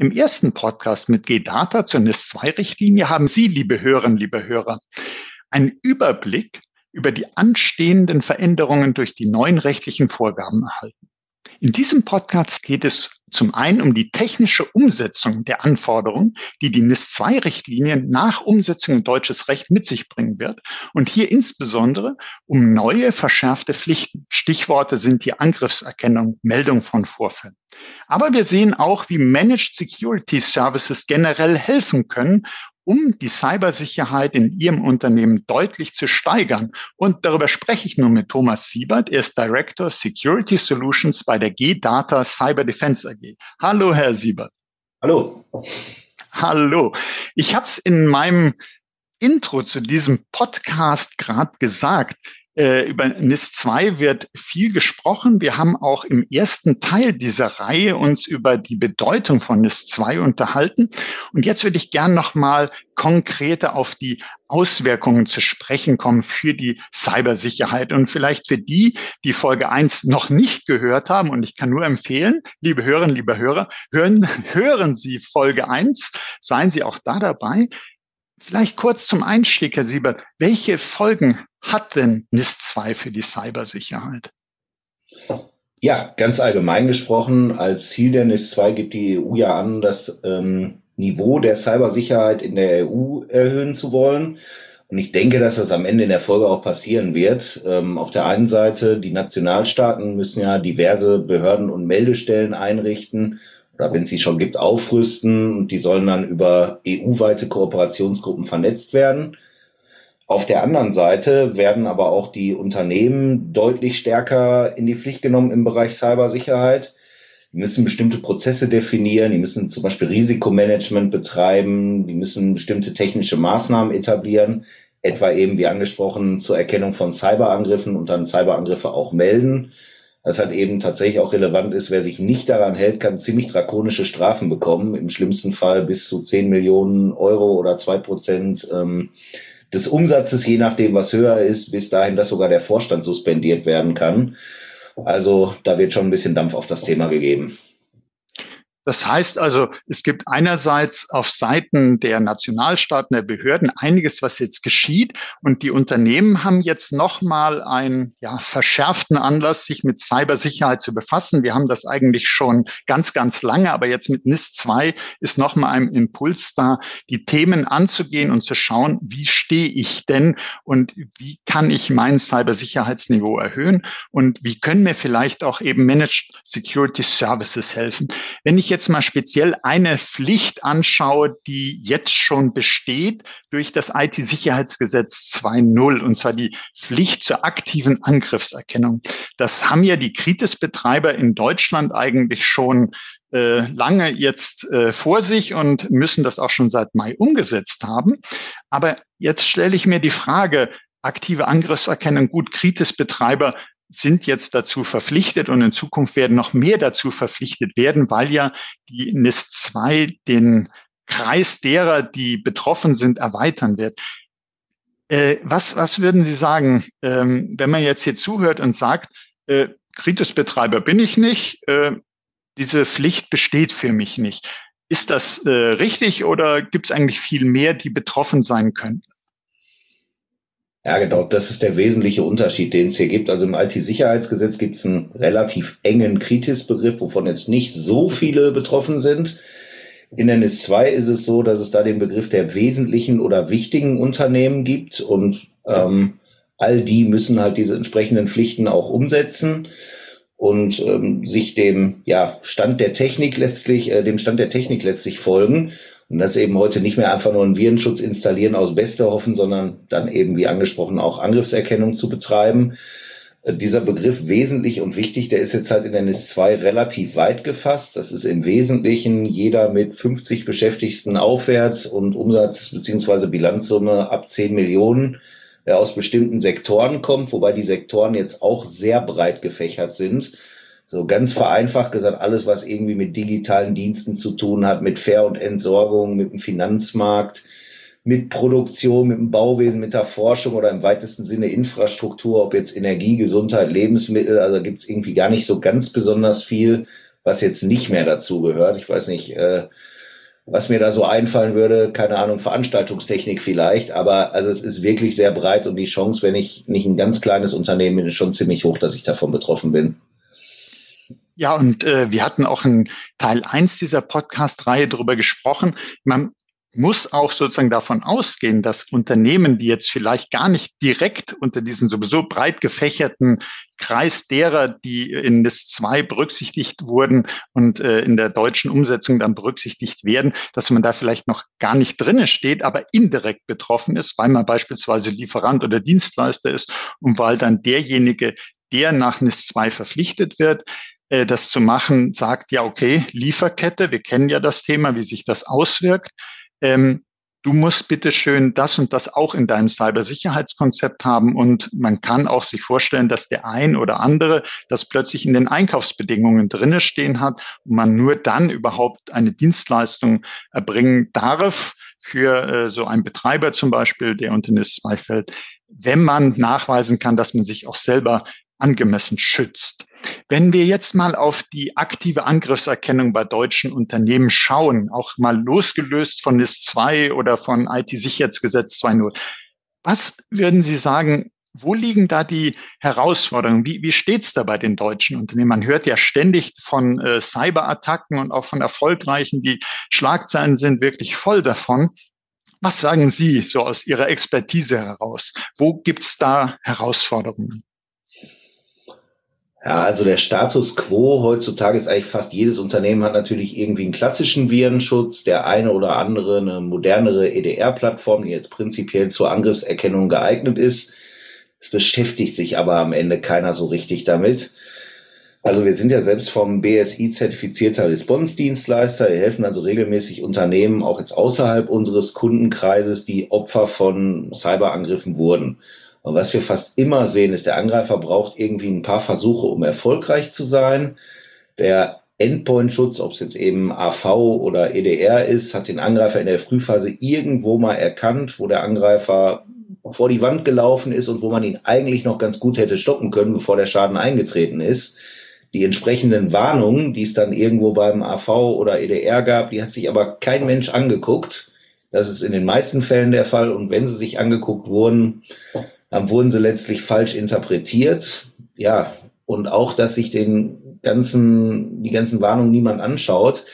Im ersten Podcast mit G-Data zur NIS-2-Richtlinie haben Sie, liebe Hörerinnen, liebe Hörer, einen Überblick über die anstehenden Veränderungen durch die neuen rechtlichen Vorgaben erhalten. In diesem Podcast geht es zum einen um die technische Umsetzung der Anforderungen, die die NIS-2-Richtlinie nach Umsetzung in deutsches Recht mit sich bringen wird und hier insbesondere um neue verschärfte Pflichten. Stichworte sind die Angriffserkennung, Meldung von Vorfällen. Aber wir sehen auch, wie Managed Security Services generell helfen können, um die Cybersicherheit in Ihrem Unternehmen deutlich zu steigern. Und darüber spreche ich nun mit Thomas Siebert. Er ist Director Security Solutions bei der G-Data Cyber Defense AG. Hallo, Herr Siebert. Hallo. Hallo. Ich habe es in meinem Intro zu diesem Podcast gerade gesagt. Äh, über NIS 2 wird viel gesprochen. Wir haben auch im ersten Teil dieser Reihe uns über die Bedeutung von NIS 2 unterhalten. Und jetzt würde ich gern nochmal konkreter auf die Auswirkungen zu sprechen kommen für die Cybersicherheit. Und vielleicht für die, die Folge 1 noch nicht gehört haben, und ich kann nur empfehlen, liebe Hörerinnen, liebe Hörer, hören, hören Sie Folge 1, seien Sie auch da dabei. Vielleicht kurz zum Einstieg, Herr Siebert. Welche Folgen hat denn NIS 2 für die Cybersicherheit? Ja, ganz allgemein gesprochen, als Ziel der NIS 2 gibt die EU ja an, das ähm, Niveau der Cybersicherheit in der EU erhöhen zu wollen. Und ich denke, dass das am Ende in der Folge auch passieren wird. Ähm, auf der einen Seite, die Nationalstaaten müssen ja diverse Behörden und Meldestellen einrichten oder wenn es sie schon gibt, aufrüsten und die sollen dann über EU-weite Kooperationsgruppen vernetzt werden. Auf der anderen Seite werden aber auch die Unternehmen deutlich stärker in die Pflicht genommen im Bereich Cybersicherheit. Die müssen bestimmte Prozesse definieren, die müssen zum Beispiel Risikomanagement betreiben, die müssen bestimmte technische Maßnahmen etablieren, etwa eben wie angesprochen zur Erkennung von Cyberangriffen und dann Cyberangriffe auch melden. Das hat eben tatsächlich auch relevant ist, wer sich nicht daran hält, kann ziemlich drakonische Strafen bekommen, im schlimmsten Fall bis zu 10 Millionen Euro oder zwei Prozent ähm, des Umsatzes, je nachdem, was höher ist, bis dahin, dass sogar der Vorstand suspendiert werden kann. Also da wird schon ein bisschen Dampf auf das Thema gegeben. Das heißt also, es gibt einerseits auf Seiten der Nationalstaaten, der Behörden einiges, was jetzt geschieht. Und die Unternehmen haben jetzt nochmal einen ja, verschärften Anlass, sich mit Cybersicherheit zu befassen. Wir haben das eigentlich schon ganz, ganz lange, aber jetzt mit NIS 2 ist nochmal ein Impuls da, die Themen anzugehen und zu schauen, wie stehe ich denn und wie kann ich mein Cybersicherheitsniveau erhöhen und wie können mir vielleicht auch eben Managed Security Services helfen. Wenn ich jetzt jetzt mal speziell eine Pflicht anschaue, die jetzt schon besteht durch das IT-Sicherheitsgesetz 2.0, und zwar die Pflicht zur aktiven Angriffserkennung. Das haben ja die Kritis-Betreiber in Deutschland eigentlich schon äh, lange jetzt äh, vor sich und müssen das auch schon seit Mai umgesetzt haben. Aber jetzt stelle ich mir die Frage, aktive Angriffserkennung, gut, Kritis-Betreiber sind jetzt dazu verpflichtet und in Zukunft werden noch mehr dazu verpflichtet werden, weil ja die NIS 2 den Kreis derer, die betroffen sind, erweitern wird. Äh, was, was würden Sie sagen, ähm, wenn man jetzt hier zuhört und sagt, äh, Kritisbetreiber bin ich nicht, äh, diese Pflicht besteht für mich nicht. Ist das äh, richtig oder gibt es eigentlich viel mehr, die betroffen sein könnten? Ja, genau, das ist der wesentliche Unterschied, den es hier gibt. Also im IT-Sicherheitsgesetz gibt es einen relativ engen Kritisbegriff, wovon jetzt nicht so viele betroffen sind. In der NIS 2 ist es so, dass es da den Begriff der wesentlichen oder wichtigen Unternehmen gibt und ähm, all die müssen halt diese entsprechenden Pflichten auch umsetzen und ähm, sich dem ja, Stand der Technik letztlich, äh, dem Stand der Technik letztlich folgen. Und das eben heute nicht mehr einfach nur einen Virenschutz installieren aus Beste hoffen, sondern dann eben, wie angesprochen, auch Angriffserkennung zu betreiben. Äh, dieser Begriff wesentlich und wichtig, der ist jetzt halt in der NIS 2 relativ weit gefasst. Das ist im Wesentlichen jeder mit 50 Beschäftigten aufwärts und Umsatz beziehungsweise Bilanzsumme ab 10 Millionen, der aus bestimmten Sektoren kommt, wobei die Sektoren jetzt auch sehr breit gefächert sind. So ganz vereinfacht gesagt, alles, was irgendwie mit digitalen Diensten zu tun hat, mit Fair- und Entsorgung, mit dem Finanzmarkt, mit Produktion, mit dem Bauwesen, mit der Forschung oder im weitesten Sinne Infrastruktur, ob jetzt Energie, Gesundheit, Lebensmittel, also gibt es irgendwie gar nicht so ganz besonders viel, was jetzt nicht mehr dazu gehört. Ich weiß nicht, äh, was mir da so einfallen würde, keine Ahnung, Veranstaltungstechnik vielleicht, aber also es ist wirklich sehr breit und die Chance, wenn ich nicht ein ganz kleines Unternehmen bin, ist schon ziemlich hoch, dass ich davon betroffen bin. Ja, und äh, wir hatten auch in Teil eins dieser Podcast-Reihe darüber gesprochen. Man muss auch sozusagen davon ausgehen, dass Unternehmen, die jetzt vielleicht gar nicht direkt unter diesen sowieso breit gefächerten Kreis derer, die in NIS 2 berücksichtigt wurden und äh, in der deutschen Umsetzung dann berücksichtigt werden, dass man da vielleicht noch gar nicht drinne steht, aber indirekt betroffen ist, weil man beispielsweise Lieferant oder Dienstleister ist und weil dann derjenige, der nach NIS 2 verpflichtet wird, äh, das zu machen, sagt, ja, okay, Lieferkette, wir kennen ja das Thema, wie sich das auswirkt. Ähm, du musst bitte schön das und das auch in deinem Cybersicherheitskonzept haben und man kann auch sich vorstellen, dass der ein oder andere das plötzlich in den Einkaufsbedingungen drinne stehen hat und man nur dann überhaupt eine Dienstleistung erbringen darf für äh, so einen Betreiber zum Beispiel, der unter NIS 2 fällt, wenn man nachweisen kann, dass man sich auch selber angemessen schützt. Wenn wir jetzt mal auf die aktive Angriffserkennung bei deutschen Unternehmen schauen, auch mal losgelöst von NIS 2 oder von IT-Sicherheitsgesetz 2.0, was würden Sie sagen, wo liegen da die Herausforderungen? Wie, wie steht's da bei den deutschen Unternehmen? Man hört ja ständig von äh, Cyberattacken und auch von erfolgreichen. Die Schlagzeilen sind wirklich voll davon. Was sagen Sie so aus Ihrer Expertise heraus? Wo gibt's da Herausforderungen? Ja, also der Status quo heutzutage ist eigentlich fast jedes Unternehmen hat natürlich irgendwie einen klassischen Virenschutz, der eine oder andere eine modernere EDR-Plattform, die jetzt prinzipiell zur Angriffserkennung geeignet ist. Es beschäftigt sich aber am Ende keiner so richtig damit. Also wir sind ja selbst vom BSI zertifizierter Response-Dienstleister. Wir helfen also regelmäßig Unternehmen, auch jetzt außerhalb unseres Kundenkreises, die Opfer von Cyberangriffen wurden. Und was wir fast immer sehen, ist, der Angreifer braucht irgendwie ein paar Versuche, um erfolgreich zu sein. Der Endpoint-Schutz, ob es jetzt eben AV oder EDR ist, hat den Angreifer in der Frühphase irgendwo mal erkannt, wo der Angreifer vor die Wand gelaufen ist und wo man ihn eigentlich noch ganz gut hätte stoppen können, bevor der Schaden eingetreten ist. Die entsprechenden Warnungen, die es dann irgendwo beim AV oder EDR gab, die hat sich aber kein Mensch angeguckt. Das ist in den meisten Fällen der Fall. Und wenn sie sich angeguckt wurden, dann wurden sie letztlich falsch interpretiert. Ja, und auch, dass sich den ganzen, die ganzen Warnungen niemand anschaut,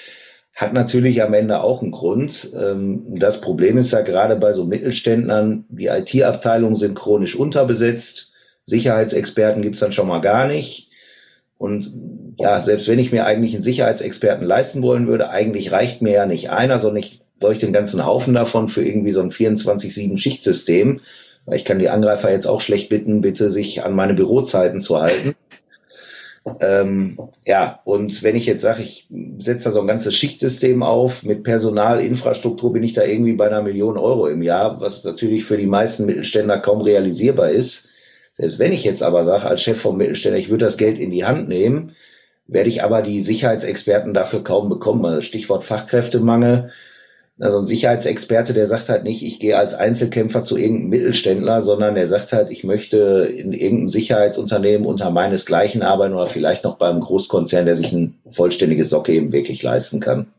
hat natürlich am Ende auch einen Grund. Ähm, das Problem ist ja gerade bei so Mittelständlern, die IT-Abteilungen sind chronisch unterbesetzt, Sicherheitsexperten gibt's dann schon mal gar nicht. Und ja, selbst wenn ich mir eigentlich einen Sicherheitsexperten leisten wollen würde, eigentlich reicht mir ja nicht einer, sondern ich bräuchte den ganzen Haufen davon für irgendwie so ein 24-7-Schichtsystem. Ich kann die Angreifer jetzt auch schlecht bitten, bitte sich an meine Bürozeiten zu halten. Ähm, ja, und wenn ich jetzt sage, ich setze da so ein ganzes Schichtsystem auf, mit Personal, Infrastruktur bin ich da irgendwie bei einer Million Euro im Jahr, was natürlich für die meisten Mittelständler kaum realisierbar ist. Selbst wenn ich jetzt aber sage, als Chef vom Mittelständler, ich würde das Geld in die Hand nehmen, werde ich aber die Sicherheitsexperten dafür kaum bekommen. Also Stichwort Fachkräftemangel also ein Sicherheitsexperte, der sagt halt nicht, ich gehe als Einzelkämpfer zu irgendeinem Mittelständler, sondern der sagt halt, ich möchte in irgendeinem Sicherheitsunternehmen unter meinesgleichen arbeiten oder vielleicht noch beim Großkonzern, der sich ein vollständiges Socke eben wirklich leisten kann.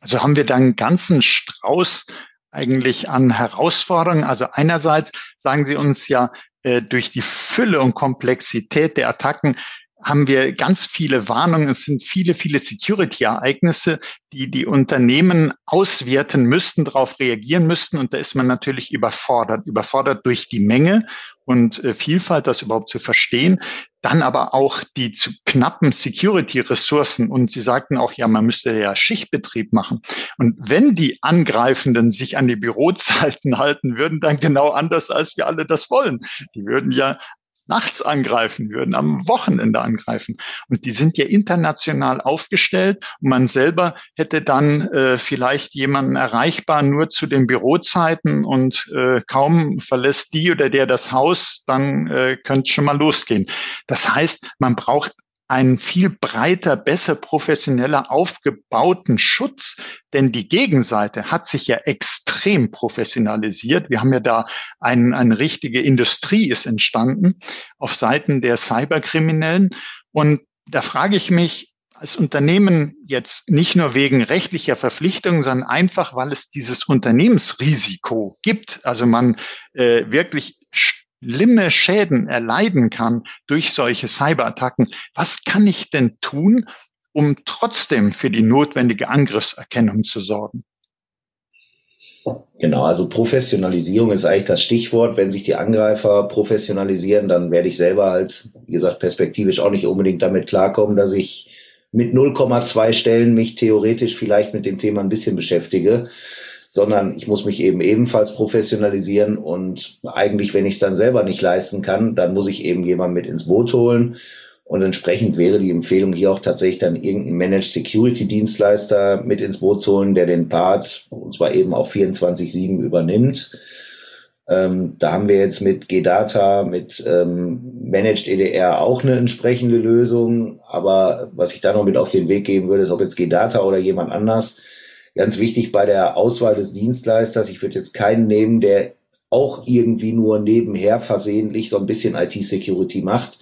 Also haben wir da einen ganzen Strauß eigentlich an Herausforderungen. Also einerseits sagen Sie uns ja, äh, durch die Fülle und Komplexität der Attacken haben wir ganz viele Warnungen. Es sind viele, viele Security-Ereignisse, die die Unternehmen auswerten müssten, darauf reagieren müssten. Und da ist man natürlich überfordert, überfordert durch die Menge und äh, Vielfalt, das überhaupt zu verstehen. Dann aber auch die zu knappen Security-Ressourcen. Und Sie sagten auch, ja, man müsste ja Schichtbetrieb machen. Und wenn die Angreifenden sich an die Bürozeiten halten würden, dann genau anders, als wir alle das wollen. Die würden ja nachts angreifen würden, am Wochenende angreifen. Und die sind ja international aufgestellt und man selber hätte dann äh, vielleicht jemanden erreichbar nur zu den Bürozeiten und äh, kaum verlässt die oder der das Haus, dann äh, könnte schon mal losgehen. Das heißt, man braucht einen viel breiter, besser, professioneller aufgebauten Schutz, denn die Gegenseite hat sich ja extrem professionalisiert. Wir haben ja da ein, eine richtige Industrie ist entstanden auf Seiten der Cyberkriminellen. Und da frage ich mich, als Unternehmen jetzt nicht nur wegen rechtlicher Verpflichtungen, sondern einfach, weil es dieses Unternehmensrisiko gibt. Also man äh, wirklich schlimme Schäden erleiden kann durch solche Cyberattacken. Was kann ich denn tun, um trotzdem für die notwendige Angriffserkennung zu sorgen? Genau, also Professionalisierung ist eigentlich das Stichwort. Wenn sich die Angreifer professionalisieren, dann werde ich selber halt, wie gesagt, perspektivisch auch nicht unbedingt damit klarkommen, dass ich mit 0,2 Stellen mich theoretisch vielleicht mit dem Thema ein bisschen beschäftige sondern ich muss mich eben ebenfalls professionalisieren und eigentlich, wenn ich es dann selber nicht leisten kann, dann muss ich eben jemanden mit ins Boot holen. Und entsprechend wäre die Empfehlung hier auch tatsächlich dann irgendeinen Managed Security Dienstleister mit ins Boot zu holen, der den Part, und zwar eben auch 24-7 übernimmt. Ähm, da haben wir jetzt mit GData, mit ähm, Managed EDR auch eine entsprechende Lösung. Aber was ich da noch mit auf den Weg geben würde, ist, ob jetzt GData oder jemand anders, ganz wichtig bei der Auswahl des Dienstleisters. Ich würde jetzt keinen nehmen, der auch irgendwie nur nebenher versehentlich so ein bisschen IT-Security macht,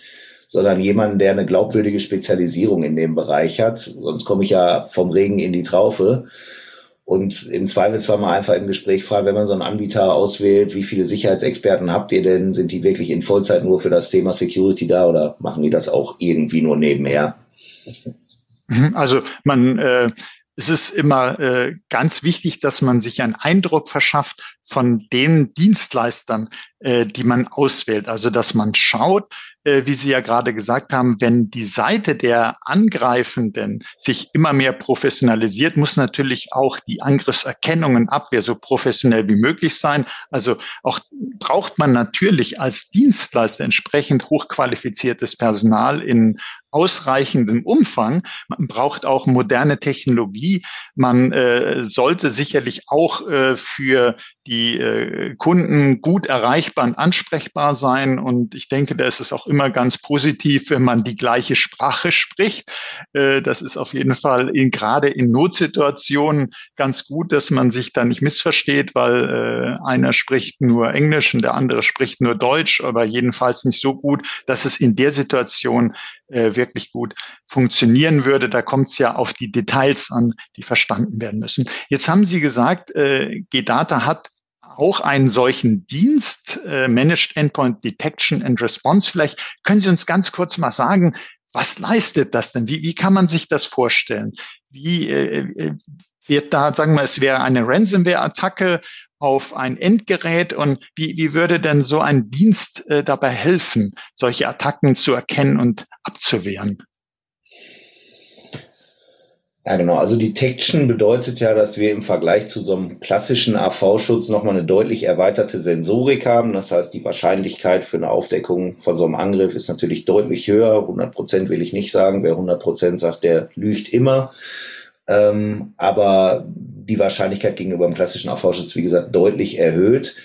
sondern jemanden, der eine glaubwürdige Spezialisierung in dem Bereich hat. Sonst komme ich ja vom Regen in die Traufe. Und im Zweifelsfall mal einfach im Gespräch fragen, wenn man so einen Anbieter auswählt, wie viele Sicherheitsexperten habt ihr denn? Sind die wirklich in Vollzeit nur für das Thema Security da oder machen die das auch irgendwie nur nebenher? Also man äh, es ist immer äh, ganz wichtig, dass man sich einen Eindruck verschafft von den Dienstleistern, äh, die man auswählt. Also dass man schaut, äh, wie Sie ja gerade gesagt haben, wenn die Seite der Angreifenden sich immer mehr professionalisiert, muss natürlich auch die Angriffserkennung und Abwehr so professionell wie möglich sein. Also auch braucht man natürlich als Dienstleister entsprechend hochqualifiziertes Personal in ausreichendem Umfang. Man braucht auch moderne Technologie. Man äh, sollte sicherlich auch äh, für die äh, Kunden gut erreichbar und ansprechbar sein. Und ich denke, da ist es auch immer ganz positiv, wenn man die gleiche Sprache spricht. Äh, das ist auf jeden Fall in, gerade in Notsituationen ganz gut, dass man sich da nicht missversteht, weil äh, einer spricht nur Englisch und der andere spricht nur Deutsch, aber jedenfalls nicht so gut, dass es in der Situation äh, wirklich gut funktionieren würde. Da kommt es ja auf die Details an, die verstanden werden müssen. Jetzt haben Sie gesagt, äh, GData hat auch einen solchen Dienst, äh, Managed Endpoint Detection and Response. Vielleicht können Sie uns ganz kurz mal sagen, was leistet das denn? Wie, wie kann man sich das vorstellen? Wie äh, äh wird da, sagen wir, es wäre eine Ransomware-Attacke auf ein Endgerät und wie, wie würde denn so ein Dienst äh, dabei helfen, solche Attacken zu erkennen und abzuwehren? Ja, genau. Also Detection bedeutet ja, dass wir im Vergleich zu so einem klassischen AV-Schutz nochmal eine deutlich erweiterte Sensorik haben. Das heißt, die Wahrscheinlichkeit für eine Aufdeckung von so einem Angriff ist natürlich deutlich höher. 100 Prozent will ich nicht sagen. Wer 100 Prozent sagt, der lügt immer. Ähm, aber die Wahrscheinlichkeit gegenüber dem klassischen AV-Schutz, wie gesagt, deutlich erhöht.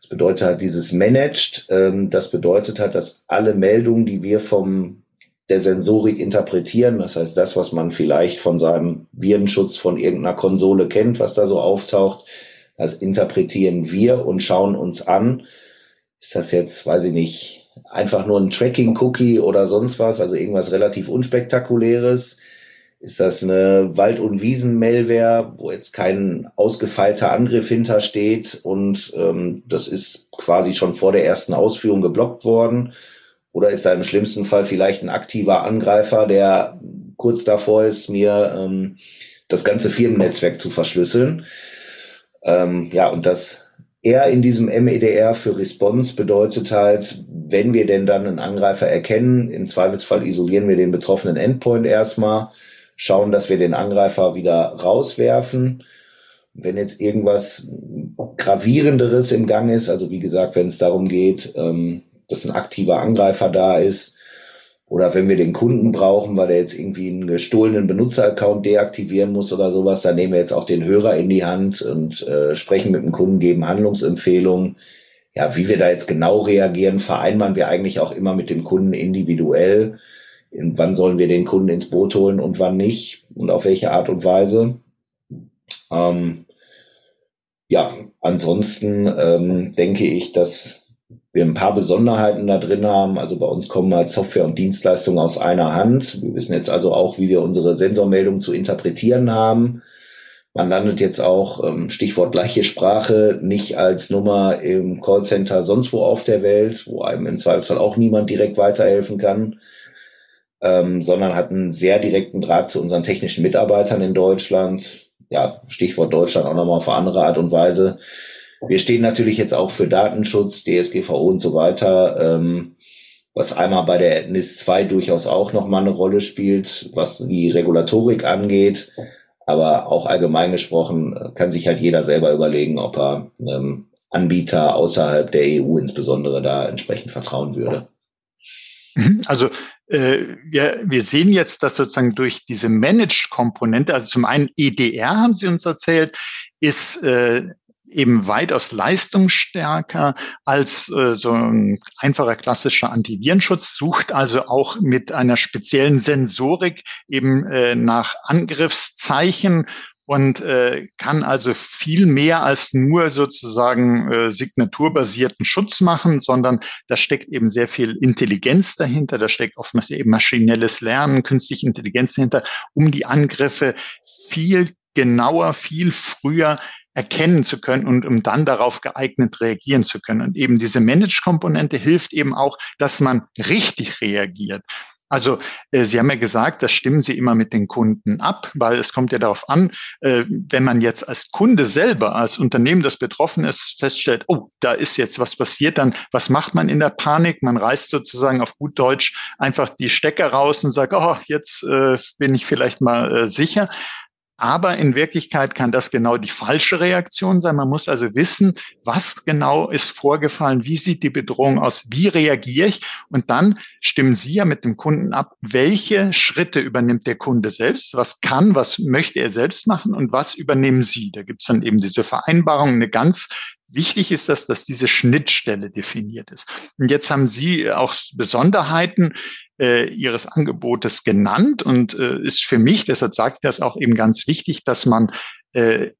Das bedeutet halt dieses Managed. Ähm, das bedeutet halt, dass alle Meldungen, die wir vom der Sensorik interpretieren. Das heißt, das, was man vielleicht von seinem Virenschutz von irgendeiner Konsole kennt, was da so auftaucht, das interpretieren wir und schauen uns an. Ist das jetzt, weiß ich nicht, einfach nur ein Tracking-Cookie oder sonst was, also irgendwas relativ unspektakuläres? Ist das eine Wald- und Wiesen-Malware, wo jetzt kein ausgefeilter Angriff hintersteht und ähm, das ist quasi schon vor der ersten Ausführung geblockt worden? Oder ist da im schlimmsten Fall vielleicht ein aktiver Angreifer, der kurz davor ist, mir ähm, das ganze Firmennetzwerk zu verschlüsseln? Ähm, ja, und das eher in diesem MEDR für Response bedeutet halt, wenn wir denn dann einen Angreifer erkennen, im Zweifelsfall isolieren wir den betroffenen Endpoint erstmal, schauen, dass wir den Angreifer wieder rauswerfen. Wenn jetzt irgendwas gravierenderes im Gang ist, also wie gesagt, wenn es darum geht, ähm, dass ein aktiver Angreifer da ist. Oder wenn wir den Kunden brauchen, weil er jetzt irgendwie einen gestohlenen Benutzeraccount deaktivieren muss oder sowas, dann nehmen wir jetzt auch den Hörer in die Hand und äh, sprechen mit dem Kunden, geben Handlungsempfehlungen. Ja, wie wir da jetzt genau reagieren, vereinbaren wir eigentlich auch immer mit dem Kunden individuell. Wann sollen wir den Kunden ins Boot holen und wann nicht und auf welche Art und Weise. Ähm, ja, ansonsten ähm, denke ich, dass wir ein paar Besonderheiten da drin haben. Also bei uns kommen halt Software und Dienstleistungen aus einer Hand. Wir wissen jetzt also auch, wie wir unsere Sensormeldungen zu interpretieren haben. Man landet jetzt auch, ähm, Stichwort gleiche Sprache, nicht als Nummer im Callcenter sonst wo auf der Welt, wo einem im Zweifelsfall auch niemand direkt weiterhelfen kann, ähm, sondern hat einen sehr direkten Draht zu unseren technischen Mitarbeitern in Deutschland. Ja, Stichwort Deutschland auch nochmal auf andere Art und Weise. Wir stehen natürlich jetzt auch für Datenschutz, DSGVO und so weiter, ähm, was einmal bei der NIS 2 durchaus auch nochmal eine Rolle spielt, was die Regulatorik angeht. Aber auch allgemein gesprochen äh, kann sich halt jeder selber überlegen, ob er ähm, Anbieter außerhalb der EU insbesondere da entsprechend vertrauen würde. Mhm. Also wir, wir sehen jetzt, dass sozusagen durch diese Managed-Komponente, also zum einen EDR haben Sie uns erzählt, ist äh, eben weitaus leistungsstärker als äh, so ein einfacher klassischer Antivirenschutz, sucht also auch mit einer speziellen Sensorik eben äh, nach Angriffszeichen und äh, kann also viel mehr als nur sozusagen äh, signaturbasierten Schutz machen, sondern da steckt eben sehr viel Intelligenz dahinter, da steckt oftmals eben maschinelles Lernen, künstliche Intelligenz dahinter, um die Angriffe viel genauer, viel früher erkennen zu können und um dann darauf geeignet reagieren zu können. Und eben diese Manage-Komponente hilft eben auch, dass man richtig reagiert. Also äh, Sie haben ja gesagt, das stimmen Sie immer mit den Kunden ab, weil es kommt ja darauf an, äh, wenn man jetzt als Kunde selber, als Unternehmen, das betroffen ist, feststellt, oh, da ist jetzt was passiert, dann was macht man in der Panik? Man reißt sozusagen auf gut Deutsch einfach die Stecker raus und sagt, oh, jetzt äh, bin ich vielleicht mal äh, sicher. Aber in Wirklichkeit kann das genau die falsche Reaktion sein. Man muss also wissen, was genau ist vorgefallen, wie sieht die Bedrohung aus, wie reagiere ich. Und dann stimmen Sie ja mit dem Kunden ab, welche Schritte übernimmt der Kunde selbst, was kann, was möchte er selbst machen und was übernehmen Sie. Da gibt es dann eben diese Vereinbarung, eine ganz Wichtig ist das, dass diese Schnittstelle definiert ist. Und jetzt haben Sie auch Besonderheiten äh, Ihres Angebotes genannt und äh, ist für mich, deshalb sage ich das auch eben ganz wichtig, dass man äh,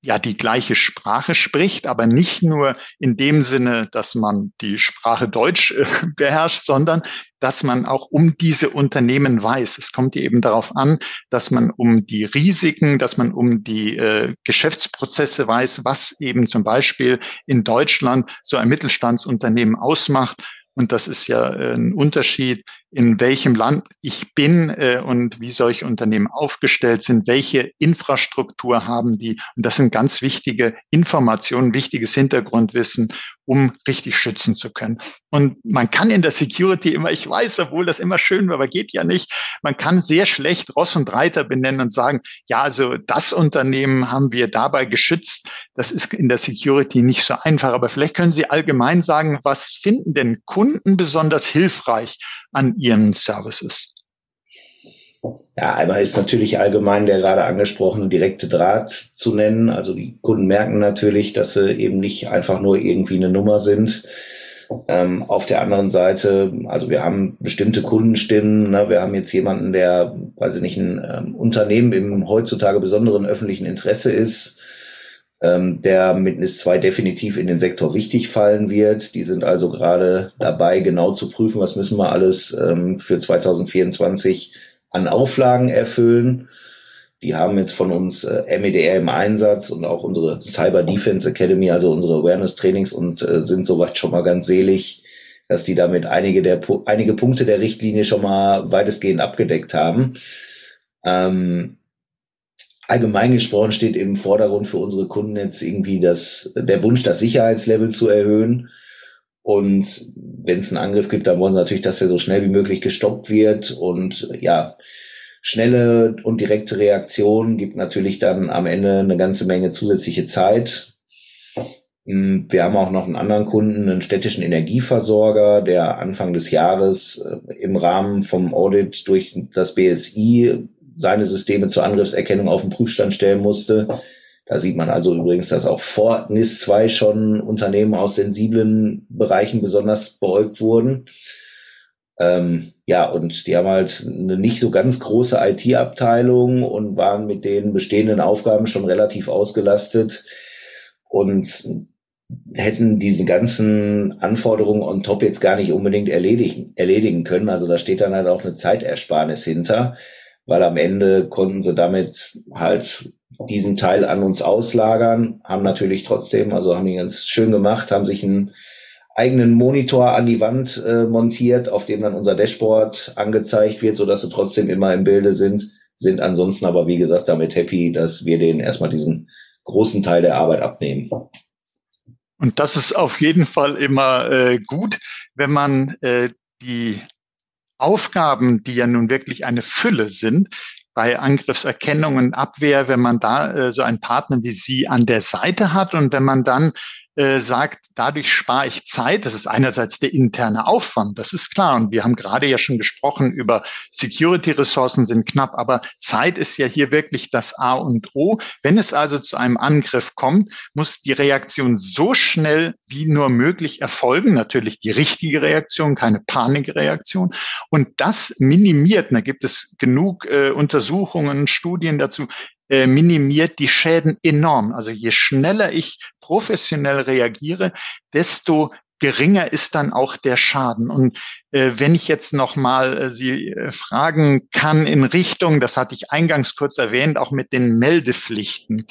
ja die gleiche Sprache spricht, aber nicht nur in dem Sinne, dass man die Sprache Deutsch äh, beherrscht, sondern dass man auch um diese Unternehmen weiß. Es kommt eben darauf an, dass man um die Risiken, dass man um die äh, Geschäftsprozesse weiß, was eben zum Beispiel in Deutschland so ein Mittelstandsunternehmen ausmacht und das ist ja äh, ein Unterschied, in welchem Land ich bin äh, und wie solche Unternehmen aufgestellt sind, welche Infrastruktur haben die. Und das sind ganz wichtige Informationen, wichtiges Hintergrundwissen, um richtig schützen zu können. Und man kann in der Security immer, ich weiß, obwohl das immer schön war, aber geht ja nicht, man kann sehr schlecht Ross und Reiter benennen und sagen, ja, also das Unternehmen haben wir dabei geschützt. Das ist in der Security nicht so einfach. Aber vielleicht können Sie allgemein sagen, was finden denn Kunden besonders hilfreich an ihren Services? Ja, einmal ist natürlich allgemein der gerade angesprochene direkte Draht zu nennen. Also die Kunden merken natürlich, dass sie eben nicht einfach nur irgendwie eine Nummer sind. Ähm, auf der anderen Seite, also wir haben bestimmte Kundenstimmen. Ne? Wir haben jetzt jemanden, der, weiß ich nicht, ein ähm, Unternehmen im heutzutage besonderen öffentlichen Interesse ist, ähm, der mit NIS 2 definitiv in den Sektor richtig fallen wird. Die sind also gerade dabei, genau zu prüfen, was müssen wir alles ähm, für 2024 an Auflagen erfüllen. Die haben jetzt von uns äh, MEDR im Einsatz und auch unsere Cyber Defense Academy, also unsere Awareness Trainings und äh, sind soweit schon mal ganz selig, dass die damit einige der einige Punkte der Richtlinie schon mal weitestgehend abgedeckt haben. Ähm, allgemein gesprochen steht im Vordergrund für unsere Kunden jetzt irgendwie das, der Wunsch, das Sicherheitslevel zu erhöhen. Und wenn es einen Angriff gibt, dann wollen sie natürlich, dass er so schnell wie möglich gestoppt wird. Und ja, schnelle und direkte Reaktion gibt natürlich dann am Ende eine ganze Menge zusätzliche Zeit. Hm, wir haben auch noch einen anderen Kunden, einen städtischen Energieversorger, der Anfang des Jahres äh, im Rahmen vom Audit durch das BSI seine Systeme zur Angriffserkennung auf den Prüfstand stellen musste. Da sieht man also übrigens, dass auch vor NIS 2 schon Unternehmen aus sensiblen Bereichen besonders beäugt wurden. Ähm, ja, und die haben halt eine nicht so ganz große IT-Abteilung und waren mit den bestehenden Aufgaben schon relativ ausgelastet und hätten diese ganzen Anforderungen on top jetzt gar nicht unbedingt erledigen, erledigen können. Also da steht dann halt auch eine Zeitersparnis hinter, weil am Ende konnten sie damit halt diesen Teil an uns auslagern, haben natürlich trotzdem, also haben die ganz schön gemacht, haben sich einen eigenen Monitor an die Wand äh, montiert, auf dem dann unser Dashboard angezeigt wird, so dass sie trotzdem immer im Bilde sind, sind ansonsten aber wie gesagt damit happy, dass wir denen erstmal diesen großen Teil der Arbeit abnehmen. Und das ist auf jeden Fall immer äh, gut, wenn man äh, die Aufgaben, die ja nun wirklich eine Fülle sind, bei Angriffserkennung und Abwehr, wenn man da äh, so einen Partner wie Sie an der Seite hat und wenn man dann äh, sagt, dadurch spare ich Zeit. Das ist einerseits der interne Aufwand, das ist klar. Und wir haben gerade ja schon gesprochen über Security-Ressourcen sind knapp, aber Zeit ist ja hier wirklich das A und O. Wenn es also zu einem Angriff kommt, muss die Reaktion so schnell wie nur möglich erfolgen. Natürlich die richtige Reaktion, keine Panikreaktion. Und das minimiert, da gibt es genug äh, Untersuchungen, Studien dazu, äh, minimiert die Schäden enorm. Also je schneller ich professionell reagiere, desto geringer ist dann auch der Schaden. Und äh, wenn ich jetzt noch mal äh, Sie äh, fragen kann in Richtung, das hatte ich eingangs kurz erwähnt, auch mit den Meldepflichten,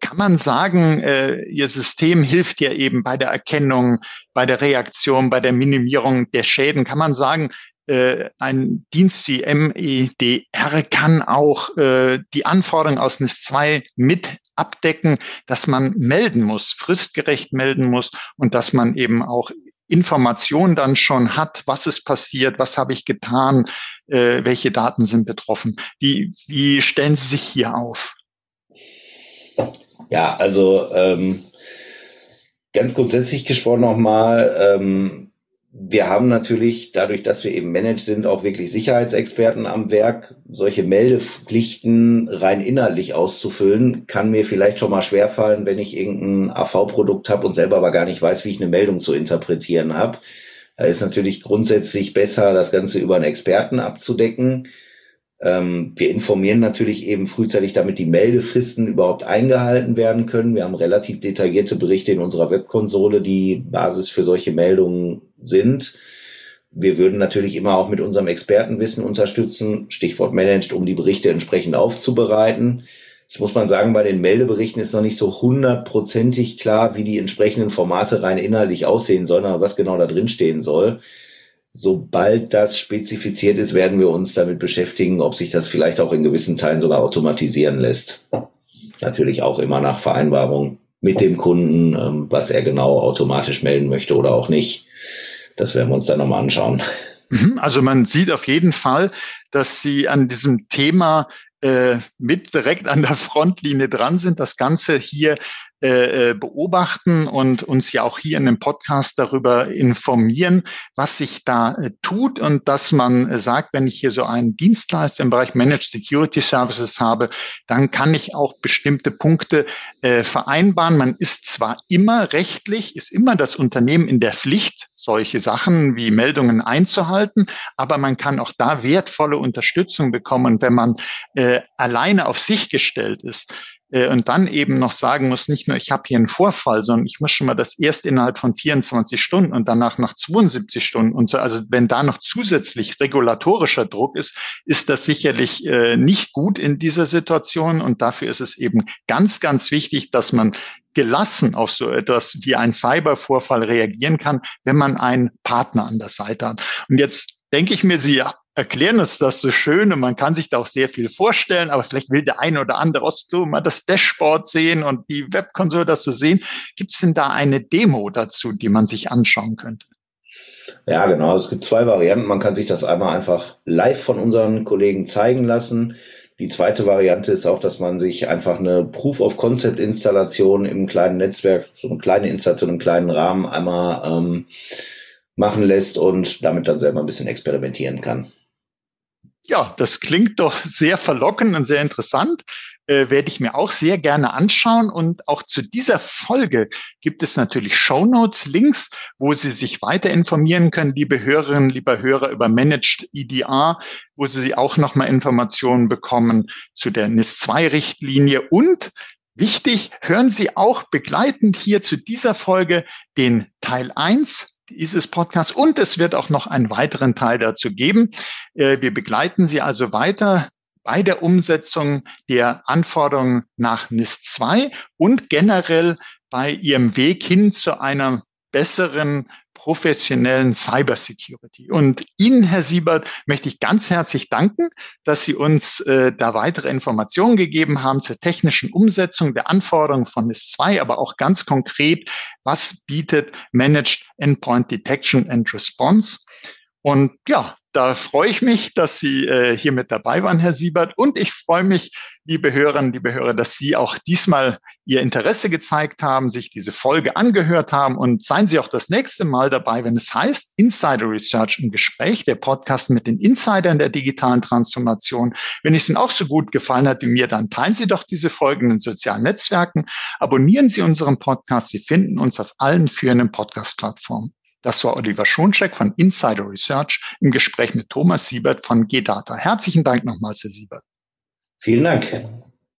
kann man sagen, äh, Ihr System hilft ja eben bei der Erkennung, bei der Reaktion, bei der Minimierung der Schäden. Kann man sagen, äh, ein Dienst wie MEDR kann auch äh, die Anforderungen aus NIS 2 mit abdecken, dass man melden muss, fristgerecht melden muss und dass man eben auch Informationen dann schon hat, was ist passiert, was habe ich getan, äh, welche Daten sind betroffen. Wie, wie stellen Sie sich hier auf? Ja, also ähm, ganz grundsätzlich gesprochen nochmal, ähm, wir haben natürlich, dadurch, dass wir eben Managed sind, auch wirklich Sicherheitsexperten am Werk. Solche Meldepflichten rein inhaltlich auszufüllen, kann mir vielleicht schon mal schwerfallen, wenn ich irgendein AV-Produkt habe und selber aber gar nicht weiß, wie ich eine Meldung zu interpretieren habe. Da ist natürlich grundsätzlich besser, das Ganze über einen Experten abzudecken. Ähm, wir informieren natürlich eben frühzeitig, damit die Meldefristen überhaupt eingehalten werden können. Wir haben relativ detaillierte Berichte in unserer Webkonsole, die Basis für solche Meldungen sind. Wir würden natürlich immer auch mit unserem Expertenwissen unterstützen, Stichwort Managed, um die Berichte entsprechend aufzubereiten. Jetzt muss man sagen, bei den Meldeberichten ist noch nicht so hundertprozentig klar, wie die entsprechenden Formate rein inhaltlich aussehen sollen, aber was genau da drin stehen soll sobald das spezifiziert ist, werden wir uns damit beschäftigen, ob sich das vielleicht auch in gewissen Teilen sogar automatisieren lässt. Natürlich auch immer nach Vereinbarung mit dem Kunden, ähm, was er genau automatisch melden möchte oder auch nicht. Das werden wir uns dann nochmal anschauen. Mhm, also man sieht auf jeden Fall, dass Sie an diesem Thema äh, mit direkt an der Frontlinie dran sind, das Ganze hier äh, äh, beobachten und uns ja auch hier in dem Podcast darüber informieren, was sich da äh, tut und dass man sagt, wenn ich hier so einen Dienstleister im Bereich Managed Security Services habe, dann kann ich auch bestimmte Punkte vereinbaren. Man ist zwar immer rechtlich, ist immer das Unternehmen in der Pflicht, solche Sachen wie Meldungen einzuhalten, aber man kann auch da wertvolle Unterstützung bekommen, wenn man alleine auf sich gestellt ist und dann eben noch sagen muss, nicht nur ich habe hier einen Vorfall, sondern ich muss schon mal das erst innerhalb von 24 Stunden und danach nach 72 Stunden und so. Also wenn da noch zusätzlich regulatorischer Druck ist, ist das sicherlich äh, nicht gut in dieser Situation und dafür ist es eben ganz, ganz wichtig, dass man gelassen auf so etwas wie ein Cybervorfall reagieren kann, wenn man einen Partner an der Seite hat. Und jetzt denke ich mir, Sie erklären uns das so schön und man kann sich da auch sehr viel vorstellen, aber vielleicht will der eine oder andere auch so mal das Dashboard sehen und die Webkonsole das so sehen. Gibt es denn da eine Demo dazu, die man sich anschauen könnte? Ja, genau. Es gibt zwei Varianten. Man kann sich das einmal einfach live von unseren Kollegen zeigen lassen. Die zweite Variante ist auch, dass man sich einfach eine Proof-of-Concept-Installation im kleinen Netzwerk, so eine kleine Installation im kleinen Rahmen einmal ähm, machen lässt und damit dann selber ein bisschen experimentieren kann. Ja, das klingt doch sehr verlockend und sehr interessant. Äh, werde ich mir auch sehr gerne anschauen. Und auch zu dieser Folge gibt es natürlich Show Notes, Links, wo Sie sich weiter informieren können, liebe Hörerinnen, lieber Hörer, über Managed EDR, wo Sie auch nochmal Informationen bekommen zu der NIS-2-Richtlinie. Und wichtig, hören Sie auch begleitend hier zu dieser Folge den Teil 1 dieses Podcasts und es wird auch noch einen weiteren Teil dazu geben. Äh, wir begleiten Sie also weiter bei der Umsetzung der Anforderungen nach NIS 2 und generell bei Ihrem Weg hin zu einer besseren professionellen Cybersecurity. Und Ihnen, Herr Siebert, möchte ich ganz herzlich danken, dass Sie uns äh, da weitere Informationen gegeben haben zur technischen Umsetzung der Anforderungen von NIS2, aber auch ganz konkret, was bietet Managed Endpoint Detection and Response. Und ja, da freue ich mich, dass Sie äh, hier mit dabei waren, Herr Siebert. Und ich freue mich, liebe Hörerinnen, liebe Hörer, dass Sie auch diesmal Ihr Interesse gezeigt haben, sich diese Folge angehört haben. Und seien Sie auch das nächste Mal dabei, wenn es heißt Insider Research im Gespräch, der Podcast mit den Insidern der digitalen Transformation. Wenn es Ihnen auch so gut gefallen hat wie mir, dann teilen Sie doch diese Folgen in sozialen Netzwerken. Abonnieren Sie unseren Podcast. Sie finden uns auf allen führenden Podcast-Plattformen. Das war Oliver Schoncheck von Insider Research im Gespräch mit Thomas Siebert von GData. Herzlichen Dank nochmals, Herr Siebert. Vielen Dank.